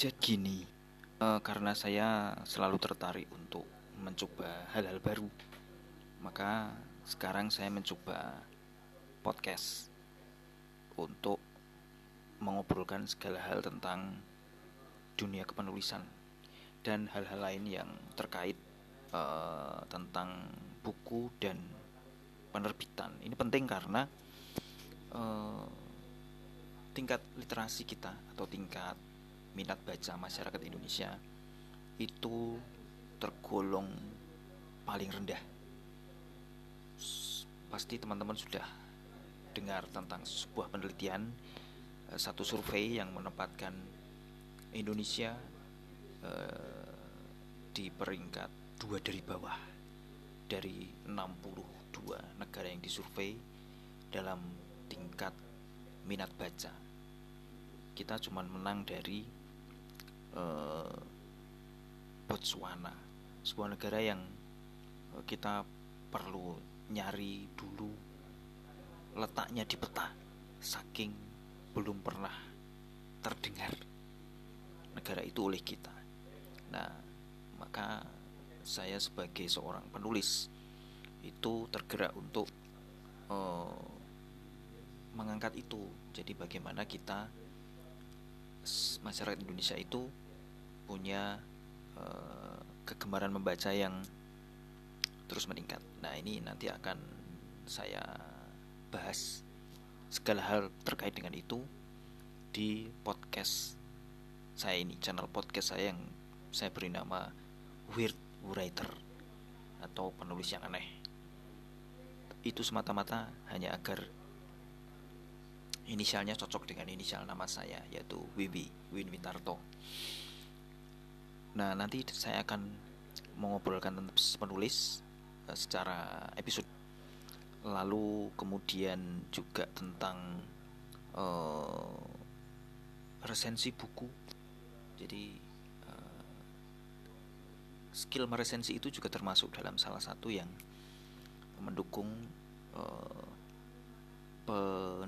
Jadi gini, uh, karena saya selalu tertarik untuk mencoba hal-hal baru, maka sekarang saya mencoba podcast untuk mengobrolkan segala hal tentang dunia kepenulisan dan hal-hal lain yang terkait uh, tentang buku dan penerbitan. Ini penting karena uh, tingkat literasi kita atau tingkat minat baca masyarakat Indonesia itu tergolong paling rendah. Pasti teman-teman sudah dengar tentang sebuah penelitian eh, satu survei yang menempatkan Indonesia eh, di peringkat dua dari bawah dari 62 negara yang disurvei dalam tingkat minat baca. Kita cuma menang dari uh, Botswana, sebuah negara yang uh, kita perlu nyari dulu letaknya di peta, saking belum pernah terdengar negara itu oleh kita. Nah, maka saya sebagai seorang penulis itu tergerak untuk uh, mengangkat itu. Jadi bagaimana kita masyarakat Indonesia itu punya uh, kegemaran membaca yang terus meningkat. Nah, ini nanti akan saya bahas segala hal terkait dengan itu di podcast saya ini, channel podcast saya yang saya beri nama Weird Writer atau penulis yang aneh. Itu semata-mata hanya agar inisialnya cocok dengan inisial nama saya yaitu Wibi Win Wintarto. Nah nanti saya akan mengobrolkan tentang penulis uh, secara episode lalu kemudian juga tentang uh, resensi buku jadi uh, skill meresensi itu juga termasuk dalam salah satu yang mendukung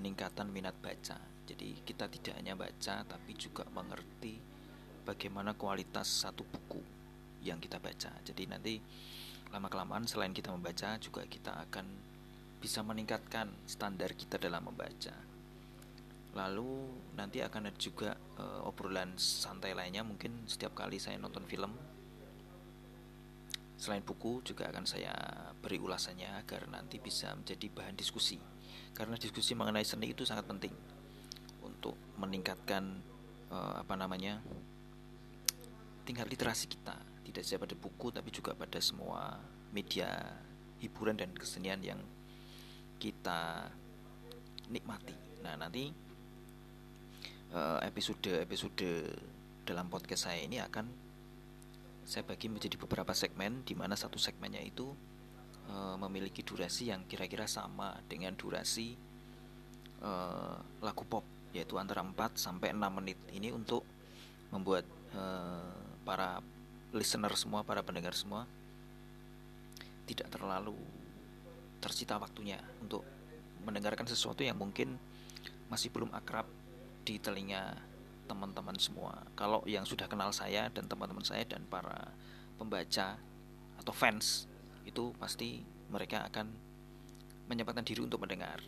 peningkatan minat baca. Jadi kita tidak hanya baca tapi juga mengerti bagaimana kualitas satu buku yang kita baca. Jadi nanti lama-kelamaan selain kita membaca juga kita akan bisa meningkatkan standar kita dalam membaca. Lalu nanti akan ada juga uh, obrolan santai lainnya mungkin setiap kali saya nonton film Selain buku juga akan saya beri ulasannya agar nanti bisa menjadi bahan diskusi karena diskusi mengenai seni itu sangat penting untuk meningkatkan uh, apa namanya tingkat literasi kita tidak saja pada buku tapi juga pada semua media hiburan dan kesenian yang kita nikmati. Nah nanti uh, episode episode dalam podcast saya ini akan saya bagi menjadi beberapa segmen di mana satu segmennya itu e, memiliki durasi yang kira-kira sama dengan durasi e, lagu pop yaitu antara 4 sampai 6 menit. Ini untuk membuat e, para listener semua, para pendengar semua tidak terlalu tersita waktunya untuk mendengarkan sesuatu yang mungkin masih belum akrab di telinga teman-teman semua. Kalau yang sudah kenal saya dan teman-teman saya dan para pembaca atau fans itu pasti mereka akan menyempatkan diri untuk mendengar.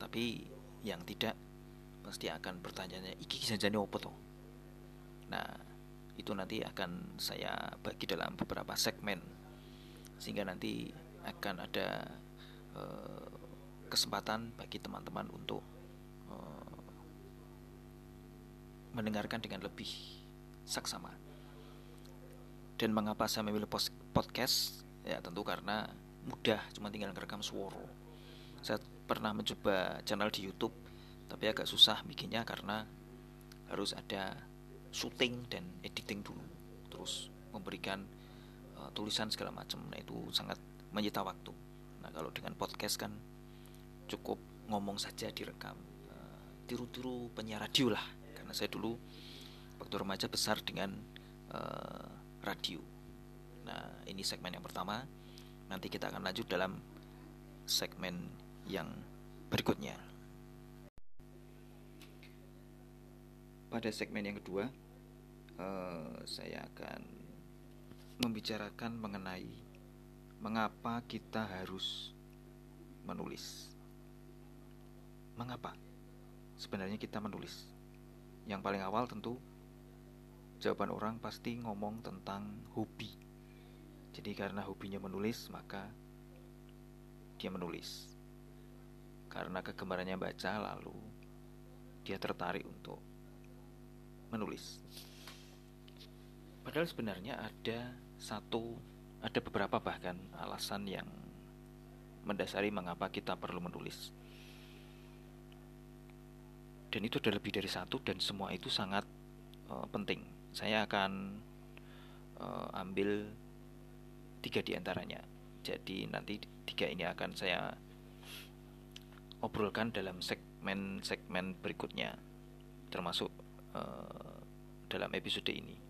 Tapi yang tidak pasti akan bertanya iki janjane opo toh nah itu nanti akan saya bagi dalam beberapa segmen sehingga nanti akan ada uh, kesempatan bagi teman-teman untuk uh, mendengarkan dengan lebih saksama. Dan mengapa saya memilih podcast ya tentu karena mudah cuma tinggal ngerekam suara. Saya pernah mencoba channel di YouTube tapi agak susah bikinnya karena harus ada syuting dan editing dulu. Terus memberikan uh, tulisan segala macam. Nah itu sangat menyita waktu. Nah kalau dengan podcast kan cukup ngomong saja direkam. Uh, tiru-tiru penyiar radio lah. Karena saya dulu waktu remaja besar dengan uh, radio Nah, ini segmen yang pertama. Nanti kita akan lanjut dalam segmen yang berikutnya. Pada segmen yang kedua, uh, saya akan membicarakan mengenai mengapa kita harus menulis. Mengapa? Sebenarnya kita menulis. Yang paling awal tentu jawaban orang pasti ngomong tentang hobi. Jadi karena hobinya menulis, maka dia menulis. Karena kegemarannya baca, lalu dia tertarik untuk menulis. Padahal sebenarnya ada satu, ada beberapa bahkan alasan yang mendasari mengapa kita perlu menulis. Dan itu ada lebih dari satu dan semua itu sangat uh, penting. Saya akan uh, ambil tiga di antaranya. Jadi nanti tiga ini akan saya obrolkan dalam segmen-segmen berikutnya, termasuk uh, dalam episode ini.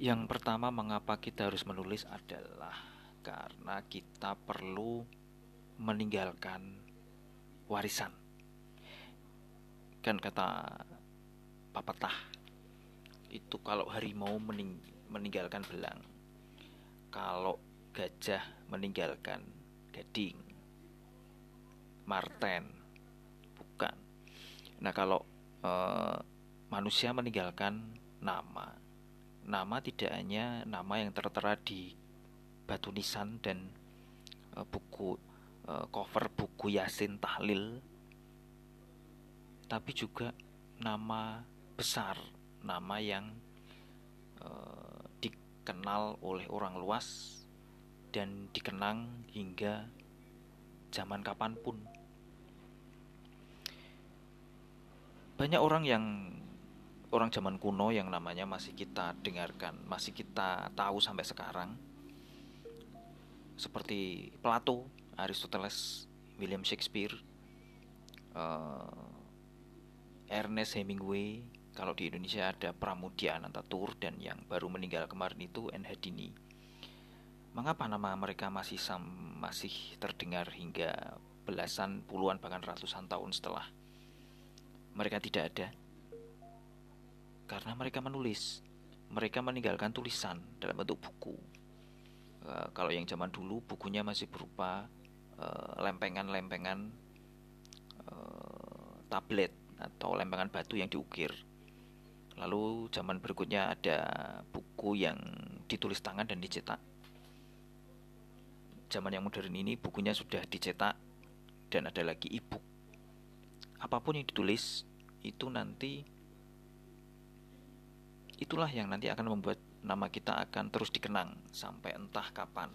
Yang pertama, mengapa kita harus menulis adalah karena kita perlu meninggalkan warisan. Kan kata papatah itu kalau harimau mening meninggalkan belang, kalau gajah meninggalkan gading, marten bukan. Nah kalau e, manusia meninggalkan nama nama tidak hanya nama yang tertera di batu nisan dan uh, buku uh, cover buku Yasin Tahlil tapi juga nama besar nama yang dikenal oleh orang luas dan dikenang hingga zaman kapan pun banyak orang yang orang zaman kuno yang namanya masih kita dengarkan, masih kita tahu sampai sekarang. Seperti Plato, Aristoteles, William Shakespeare, uh, Ernest Hemingway, kalau di Indonesia ada Pramudia Anantatur dan yang baru meninggal kemarin itu N. Hadini. Mengapa nama mereka masih sam masih terdengar hingga belasan, puluhan bahkan ratusan tahun setelah mereka tidak ada? karena mereka menulis. Mereka meninggalkan tulisan dalam bentuk buku. Uh, kalau yang zaman dulu bukunya masih berupa eh, lempengan-lempengan uh, tablet atau lempengan batu yang diukir. Lalu zaman berikutnya ada buku yang ditulis tangan dan dicetak. Zaman yang modern ini bukunya sudah dicetak dan ada lagi e-book. Apa pun yang ditulis itu nanti itulah yang nanti akan membuat nama kita akan terus dikenang sampai entah kapan.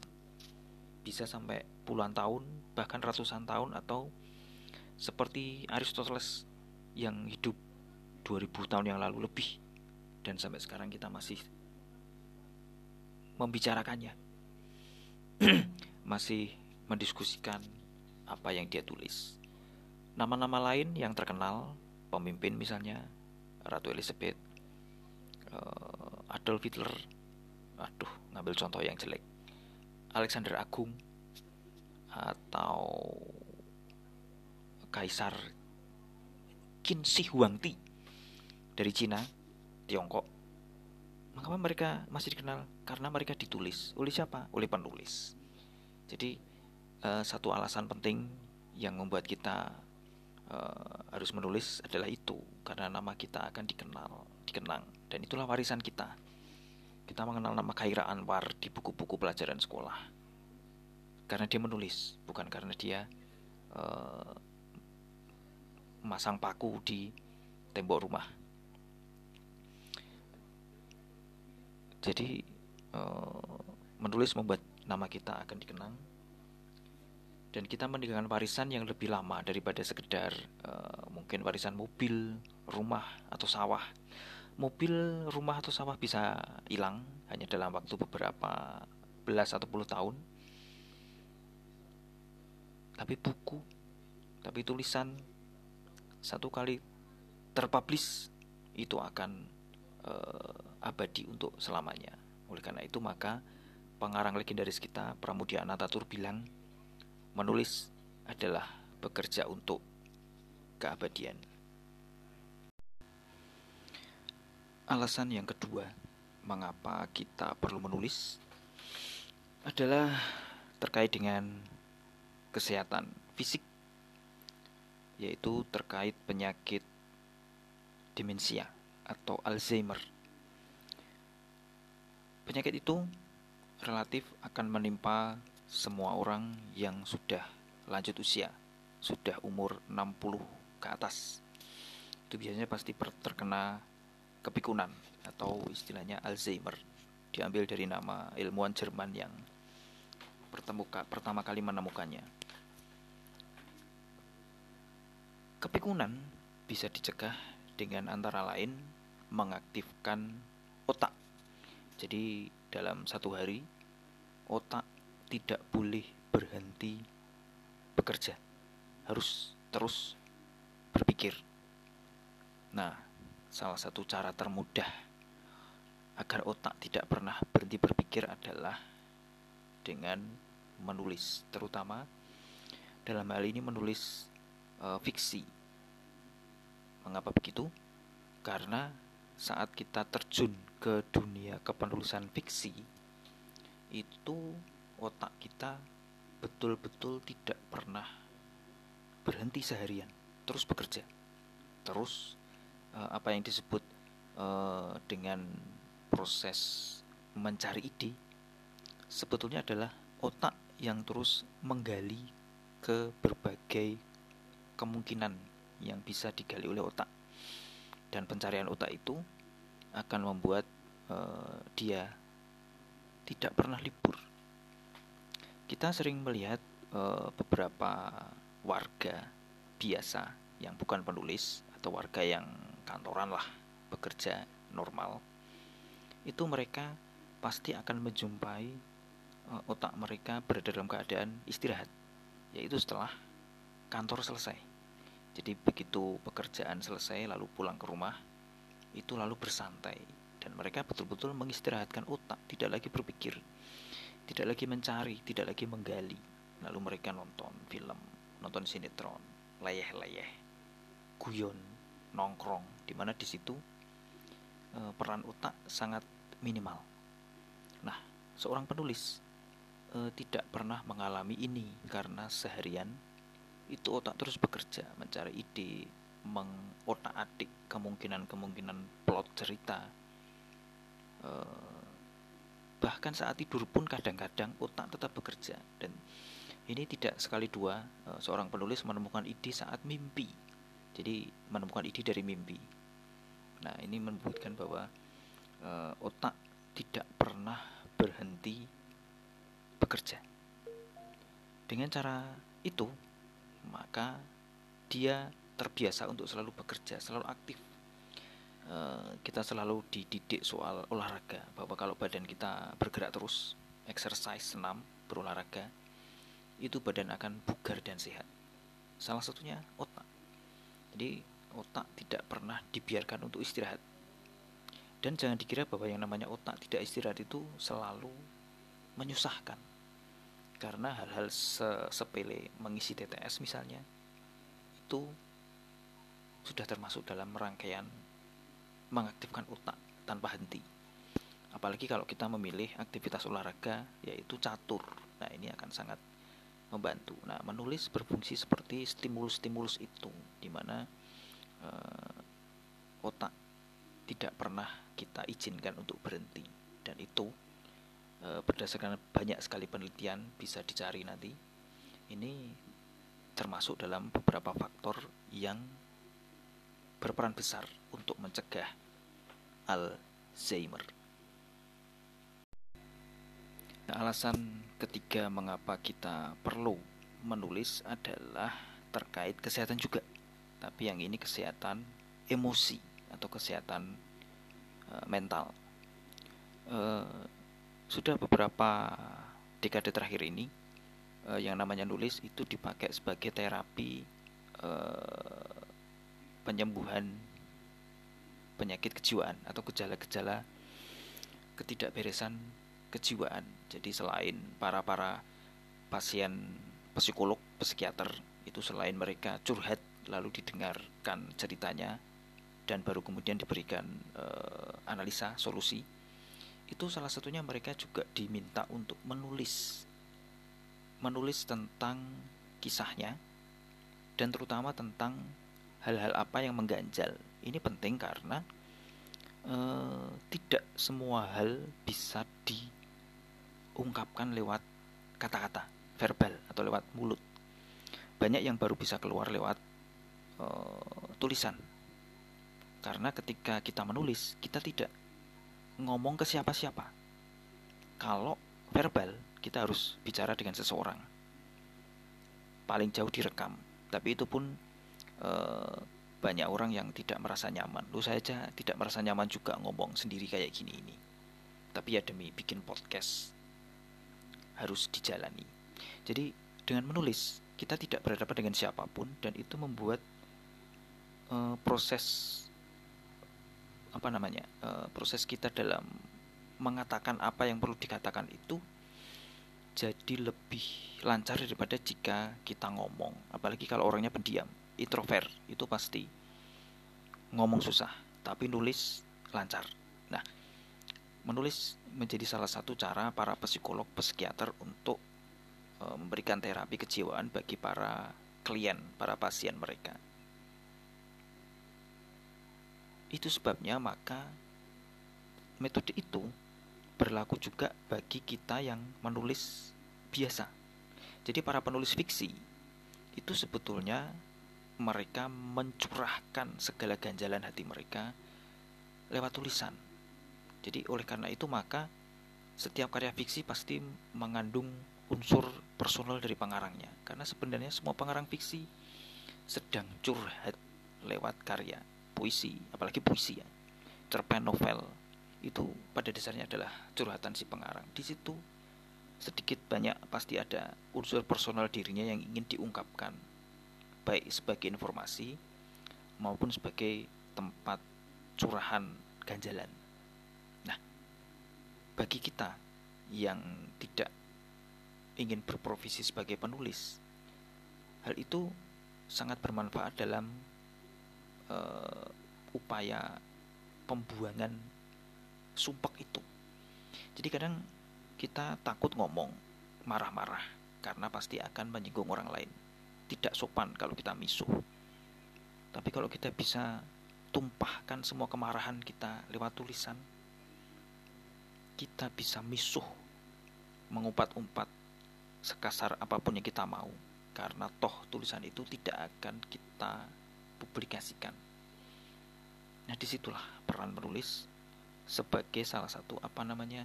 Bisa sampai puluhan tahun, bahkan ratusan tahun atau seperti Aristoteles yang hidup 2000 tahun yang lalu lebih dan sampai sekarang kita masih membicarakannya. masih mendiskusikan apa yang dia tulis. Nama-nama lain yang terkenal, pemimpin misalnya Ratu Elizabeth, uh, Adolf Hitler aduh ngambil contoh yang jelek Alexander Agung atau Kaisar Qin Shi Huangdi dari Cina Tiongkok mengapa mereka masih dikenal karena mereka ditulis oleh siapa oleh penulis jadi uh, satu alasan penting yang membuat kita uh, harus menulis adalah itu karena nama kita akan dikenal dikenang dan itulah warisan kita. Kita mengenal nama Khaira Anwar di buku-buku pelajaran sekolah. Karena dia menulis, bukan karena dia uh, masang paku di tembok rumah. Jadi uh, menulis membuat nama kita akan dikenang dan kita meninggalkan warisan yang lebih lama daripada sekedar uh, mungkin warisan mobil, rumah atau sawah mobil, rumah atau sawah bisa hilang hanya dalam waktu beberapa belas atau puluh tahun. Tapi buku, tapi tulisan satu kali terpublish itu akan uh, abadi untuk selamanya. Oleh karena itu maka pengarang legendaris kita Pramudia Anantatur bilang menulis adalah bekerja untuk keabadian. alasan yang kedua mengapa kita perlu menulis adalah terkait dengan kesehatan fisik yaitu terkait penyakit demensia atau Alzheimer. Penyakit itu relatif akan menimpa semua orang yang sudah lanjut usia, sudah umur 60 ke atas. Itu biasanya pasti terkena kepikunan atau istilahnya Alzheimer. Diambil dari nama ilmuwan Jerman yang pertama kali menemukannya. Kepikunan bisa dicegah dengan antara lain mengaktifkan otak. Jadi dalam satu hari otak tidak boleh berhenti bekerja. Harus terus berpikir. Nah, salah satu cara termudah agar otak tidak pernah berhenti berpikir adalah dengan menulis, terutama dalam hal ini menulis e, fiksi. Mengapa begitu? Karena saat kita terjun ke dunia kepenulisan fiksi itu otak kita betul-betul tidak pernah berhenti seharian terus bekerja. Terus uh, apa yang disebut uh, dengan proses mencari ide sebetulnya adalah otak yang terus menggali ke berbagai kemungkinan yang bisa digali oleh otak dan pencarian otak itu akan membuat uh, dia tidak pernah libur. Kita sering melihat uh, beberapa warga biasa yang bukan penulis atau warga yang kantoran lah bekerja normal itu mereka pasti akan menjumpai uh, otak mereka berada dalam keadaan istirahat yaitu setelah kantor selesai jadi begitu pekerjaan selesai lalu pulang ke rumah itu lalu bersantai dan mereka betul-betul mengistirahatkan otak, tidak lagi berpikir, tidak lagi mencari, tidak lagi menggali. Lalu mereka nonton film, nonton sinetron, leyeh-leyeh, guyon, nongkrong, di mana di situ e, peran otak sangat minimal. Nah, seorang penulis e, tidak pernah mengalami ini karena seharian itu otak terus bekerja mencari ide, mengotak-atik kemungkinan-kemungkinan plot cerita. Eh, bahkan saat tidur pun kadang-kadang otak tetap bekerja dan ini tidak sekali dua eh, seorang penulis menemukan ide saat mimpi. Jadi menemukan ide dari mimpi. Nah, ini menunjukkan bahwa uh, otak tidak pernah berhenti bekerja. Dengan cara itu, maka dia terbiasa untuk selalu bekerja, selalu aktif. Uh, kita selalu dididik soal olahraga bahwa kalau badan kita bergerak terus, exercise senam, berolahraga, itu badan akan bugar dan sehat. Salah satunya otak. Jadi otak tidak pernah dibiarkan untuk istirahat. Dan jangan dikira bahwa yang namanya otak tidak istirahat itu selalu menyusahkan. Karena hal-hal sepele mengisi TTS misalnya itu sudah termasuk dalam rangkaian mengaktifkan otak tanpa henti. Apalagi kalau kita memilih aktivitas olahraga yaitu catur. Nah, ini akan sangat membantu. Nah, menulis berfungsi seperti stimulus-stimulus itu di mana uh, otak tidak pernah kita izinkan untuk berhenti dan itu uh, berdasarkan banyak sekali penelitian bisa dicari nanti. Ini termasuk dalam beberapa faktor yang berperan besar untuk mencegah Alzheimer. Nah, alasan ketiga mengapa kita perlu menulis adalah terkait kesehatan juga. Tapi yang ini kesehatan emosi atau kesehatan uh, mental. Uh, sudah beberapa dekade terakhir ini uh, yang namanya nulis itu dipakai sebagai terapi uh, penyembuhan penyakit kejiwaan atau gejala-gejala ketidakberesan kejiwaan. Jadi selain para-para pasien psikolog, psikiater itu selain mereka curhat lalu didengarkan ceritanya dan baru kemudian diberikan uh, analisa solusi itu salah satunya mereka juga diminta untuk menulis. Menulis tentang kisahnya dan terutama tentang hal-hal apa yang mengganjal. Ini penting karena uh, tidak semua hal bisa diungkapkan lewat kata-kata verbal atau lewat mulut. Banyak yang baru bisa keluar lewat uh, tulisan. Karena ketika kita menulis kita tidak ngomong ke siapa-siapa kalau verbal kita harus bicara dengan seseorang paling jauh direkam tapi itu pun uh, banyak orang yang tidak merasa nyaman. Lu saya aja tidak merasa nyaman juga ngomong sendiri kayak gini ini. Tapi ya demi bikin podcast harus dijalani. Jadi dengan menulis kita tidak berhadapan dengan siapa pun dan itu membuat uh, proses apa namanya uh, proses kita dalam mengatakan apa yang perlu dikatakan itu jadi lebih lancar daripada jika kita ngomong. Apalagi kalau orangnya pendiam introvert itu pasti ngomong susah tapi nulis lancar. Nah menulis menjadi salah satu cara para psikolog psikiater untuk e, memberikan terapi kejiwaan bagi para klien para pasien mereka itu sebabnya maka metode itu berlaku juga bagi kita yang menulis biasa. Jadi para penulis fiksi itu sebetulnya mereka mencurahkan segala ganjalan hati mereka lewat tulisan. Jadi oleh karena itu maka setiap karya fiksi pasti mengandung unsur personal dari pengarangnya. Karena sebenarnya semua pengarang fiksi sedang curhat lewat karya puisi apalagi puisi ya cerpen novel itu pada dasarnya adalah curhatan si pengarang di situ sedikit banyak pasti ada unsur personal dirinya yang ingin diungkapkan baik sebagai informasi maupun sebagai tempat curahan ganjalan. Nah, bagi kita yang tidak ingin berprofesi sebagai penulis, hal itu sangat bermanfaat dalam uh, upaya pembuangan sumpek itu. Jadi kadang kita takut ngomong marah-marah karena pasti akan menyinggung orang lain tidak sopan kalau kita misuh. Tapi kalau kita bisa tumpahkan semua kemarahan kita lewat tulisan, kita bisa misuh, mengumpat-umpat sekasar apa pun yang kita mau. Karena toh tulisan itu tidak akan kita publikasikan. Nah di situlah peran menulis sebagai salah satu apa namanya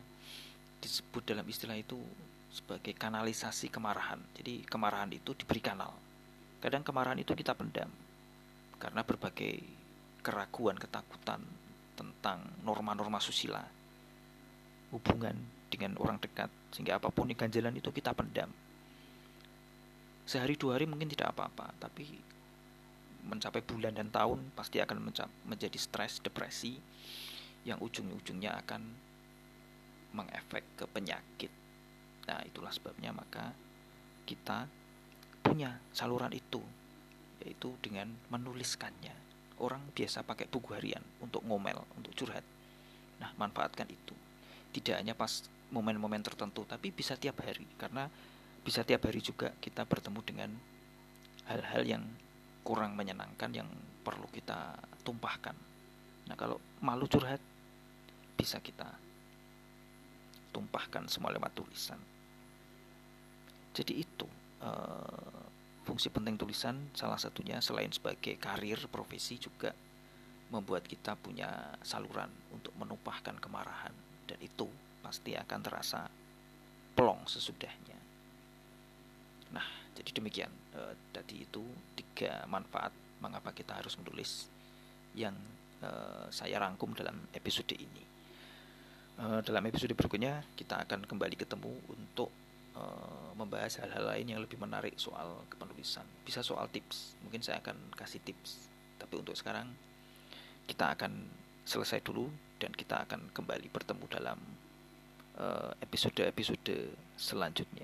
disebut dalam istilah itu sebagai kanalisasi kemarahan. Jadi kemarahan itu diberi kanal. Kadang kemarahan itu kita pendam karena berbagai keraguan, ketakutan tentang norma-norma susila, hubungan dengan orang dekat, sehingga apa pun yang ganjalan itu kita pendam. Sehari dua hari mungkin tidak apa-apa, tapi mencapai bulan dan tahun pasti akan menjadi stres, depresi, yang ujung-ujungnya akan mengefek ke penyakit. Nah, itulah sebabnya maka kita punya saluran itu yaitu dengan menuliskannya. Orang biasa pakai buku harian untuk ngomel untuk curhat. Nah manfaatkan itu. Tidak hanya pas momen-momen tertentu tapi bisa tiap hari. Karena bisa tiap hari juga kita bertemu dengan hal-hal yang kurang menyenangkan yang perlu kita tumpahkan. Nah kalau malu curhat bisa kita tumpahkan semua lewat tulisan. Jadi itu uh, fungsi penting tulisan salah satunya selain sebagai karir profesi juga membuat kita punya saluran untuk menumpahkan kemarahan. Dan itu pasti akan terasa plong sesudahnya. Nah, jadi demikian. E, tadi itu tiga manfaat mengapa kita harus menulis yang e, saya rangkum dalam episode ini. E, dalam episode berikutnya kita akan kembali ketemu untuk Eh, membahas hal-hal lain yang lebih menarik soal kepenulisan. Bisa soal tips, mungkin saya akan kasih tips. Tapi untuk sekarang kita akan selesai dulu dan kita akan kembali bertemu dalam episode-episode uh, selanjutnya.